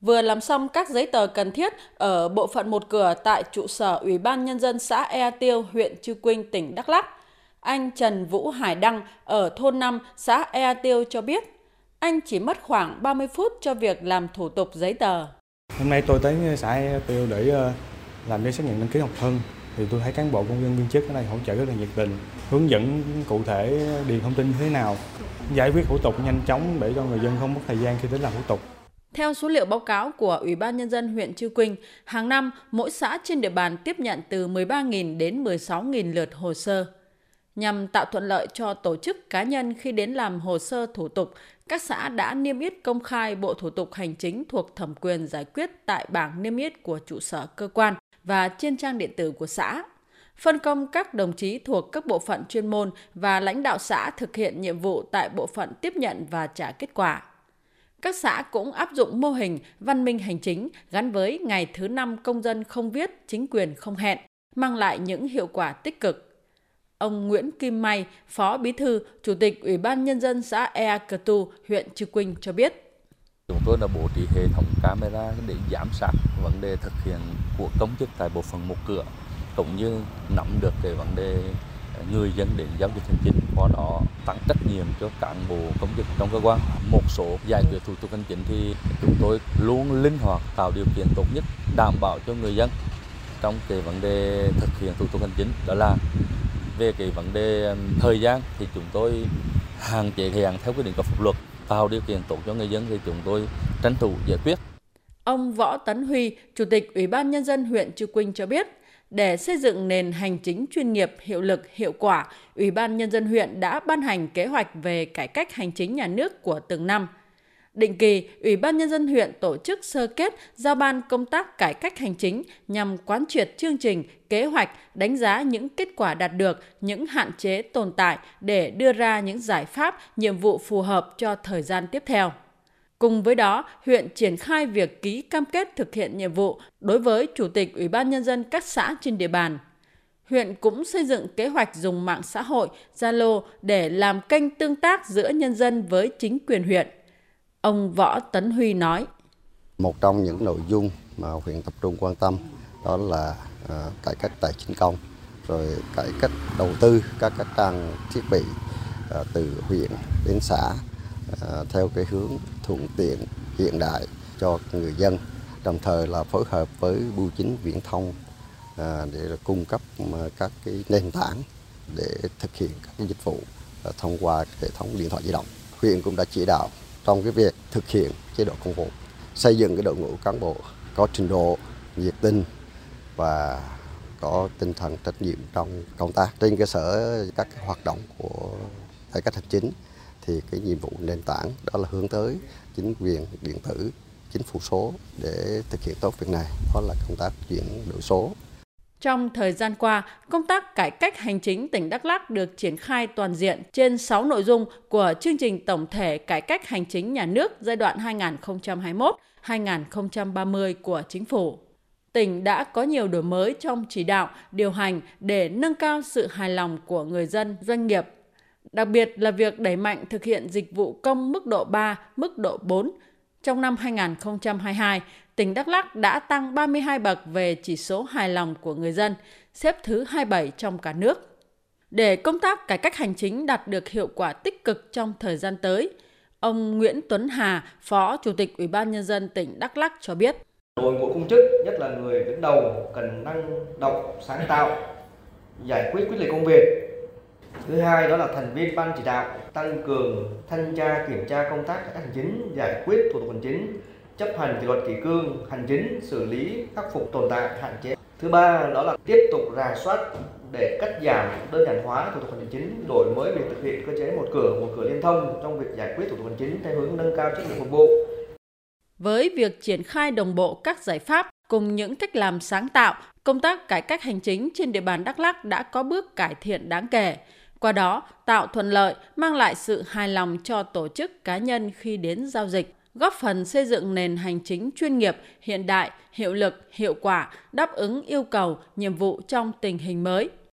vừa làm xong các giấy tờ cần thiết ở bộ phận một cửa tại trụ sở Ủy ban Nhân dân xã Ea Tiêu, huyện Chư Quynh, tỉnh Đắk Lắk. Anh Trần Vũ Hải Đăng ở thôn 5, xã Ea Tiêu cho biết, anh chỉ mất khoảng 30 phút cho việc làm thủ tục giấy tờ. Hôm nay tôi tới xã Ea Tiêu để ờ, làm giấy xác nhận đăng ký học thân thì tôi thấy cán bộ công nhân viên chức ở đây hỗ trợ rất là nhiệt tình, hướng dẫn cụ thể điền thông tin như thế nào, giải quyết thủ tục nhanh chóng để cho người dân không mất thời gian khi đến làm thủ tục. Theo số liệu báo cáo của Ủy ban Nhân dân huyện Chư Quynh, hàng năm mỗi xã trên địa bàn tiếp nhận từ 13.000 đến 16.000 lượt hồ sơ. Nhằm tạo thuận lợi cho tổ chức cá nhân khi đến làm hồ sơ thủ tục, các xã đã niêm yết công khai bộ thủ tục hành chính thuộc thẩm quyền giải quyết tại bảng niêm yết của trụ sở cơ quan và trên trang điện tử của xã. Phân công các đồng chí thuộc các bộ phận chuyên môn và lãnh đạo xã thực hiện nhiệm vụ tại bộ phận tiếp nhận và trả kết quả. Các xã cũng áp dụng mô hình văn minh hành chính gắn với ngày thứ năm công dân không viết, chính quyền không hẹn, mang lại những hiệu quả tích cực. Ông Nguyễn Kim May, Phó Bí thư, Chủ tịch Ủy ban Nhân dân xã Ea Cờ Tu, huyện Chư Quynh cho biết. Chúng tôi đã bố trí hệ thống camera để giám sát vấn đề thực hiện của công chức tại bộ phận một cửa, cũng như nắm được cái vấn đề người dân đến giao dịch hành chính qua đó tăng trách nhiệm cho cán bộ công chức trong cơ quan một số giải quyết thủ tục hành chính thì chúng tôi luôn linh hoạt tạo điều kiện tốt nhất đảm bảo cho người dân trong cái vấn đề thực hiện thủ tục hành chính đó là về cái vấn đề thời gian thì chúng tôi hạn chế thời gian theo quy định của pháp luật tạo điều kiện tốt cho người dân thì chúng tôi tranh thủ giải quyết. Ông Võ Tấn Huy, Chủ tịch Ủy ban Nhân dân huyện chư Quynh cho biết, để xây dựng nền hành chính chuyên nghiệp, hiệu lực, hiệu quả, Ủy ban Nhân dân huyện đã ban hành kế hoạch về cải cách hành chính nhà nước của từng năm. Định kỳ, Ủy ban Nhân dân huyện tổ chức sơ kết giao ban công tác cải cách hành chính nhằm quán triệt chương trình, kế hoạch, đánh giá những kết quả đạt được, những hạn chế tồn tại để đưa ra những giải pháp, nhiệm vụ phù hợp cho thời gian tiếp theo. Cùng với đó, huyện triển khai việc ký cam kết thực hiện nhiệm vụ đối với Chủ tịch Ủy ban Nhân dân các xã trên địa bàn. Huyện cũng xây dựng kế hoạch dùng mạng xã hội, Zalo để làm kênh tương tác giữa nhân dân với chính quyền huyện. Ông Võ Tấn Huy nói. Một trong những nội dung mà huyện tập trung quan tâm đó là uh, cải cách tài chính công, rồi cải cách đầu tư các các trang thiết bị uh, từ huyện đến xã À, theo cái hướng thuận tiện hiện đại cho người dân đồng thời là phối hợp với bưu chính viễn thông à, để cung cấp à, các cái nền tảng để thực hiện các cái dịch vụ thông qua hệ thống điện thoại di động. Huyện cũng đã chỉ đạo trong cái việc thực hiện chế độ công vụ, xây dựng cái đội ngũ cán bộ có trình độ, nhiệt tình và có tinh thần trách nhiệm trong công tác trên cơ sở các hoạt động của cải cách hành chính thì cái nhiệm vụ nền tảng đó là hướng tới chính quyền điện tử chính phủ số để thực hiện tốt việc này đó là công tác chuyển đổi số trong thời gian qua, công tác cải cách hành chính tỉnh Đắk Lắk được triển khai toàn diện trên 6 nội dung của chương trình tổng thể cải cách hành chính nhà nước giai đoạn 2021-2030 của chính phủ. Tỉnh đã có nhiều đổi mới trong chỉ đạo, điều hành để nâng cao sự hài lòng của người dân, doanh nghiệp Đặc biệt là việc đẩy mạnh thực hiện dịch vụ công mức độ 3, mức độ 4. Trong năm 2022, tỉnh Đắk Lắk đã tăng 32 bậc về chỉ số hài lòng của người dân, xếp thứ 27 trong cả nước. Để công tác cải cách hành chính đạt được hiệu quả tích cực trong thời gian tới, ông Nguyễn Tuấn Hà, Phó Chủ tịch Ủy ban Nhân dân tỉnh Đắk Lắk cho biết. Đội ngũ công chức, nhất là người đứng đầu, cần năng động, sáng tạo, giải quyết quyết liệt công việc, thứ hai đó là thành viên ban chỉ đạo, tăng cường thanh tra, kiểm tra công tác các hành chính, giải quyết thủ tục hành chính, chấp hành kỷ luật kỷ cương, hành chính, xử lý, khắc phục tồn tại, hạn chế. Thứ ba đó là tiếp tục rà soát để cắt giảm đơn giản hóa thủ tục hành chính, đổi mới việc thực hiện cơ chế một cửa một cửa liên thông trong việc giải quyết thủ tục hành chính theo hướng nâng cao chất lượng phục vụ. Với việc triển khai đồng bộ các giải pháp cùng những cách làm sáng tạo, công tác cải cách hành chính trên địa bàn Đắk Lắk đã có bước cải thiện đáng kể qua đó tạo thuận lợi, mang lại sự hài lòng cho tổ chức cá nhân khi đến giao dịch, góp phần xây dựng nền hành chính chuyên nghiệp, hiện đại, hiệu lực, hiệu quả, đáp ứng yêu cầu, nhiệm vụ trong tình hình mới.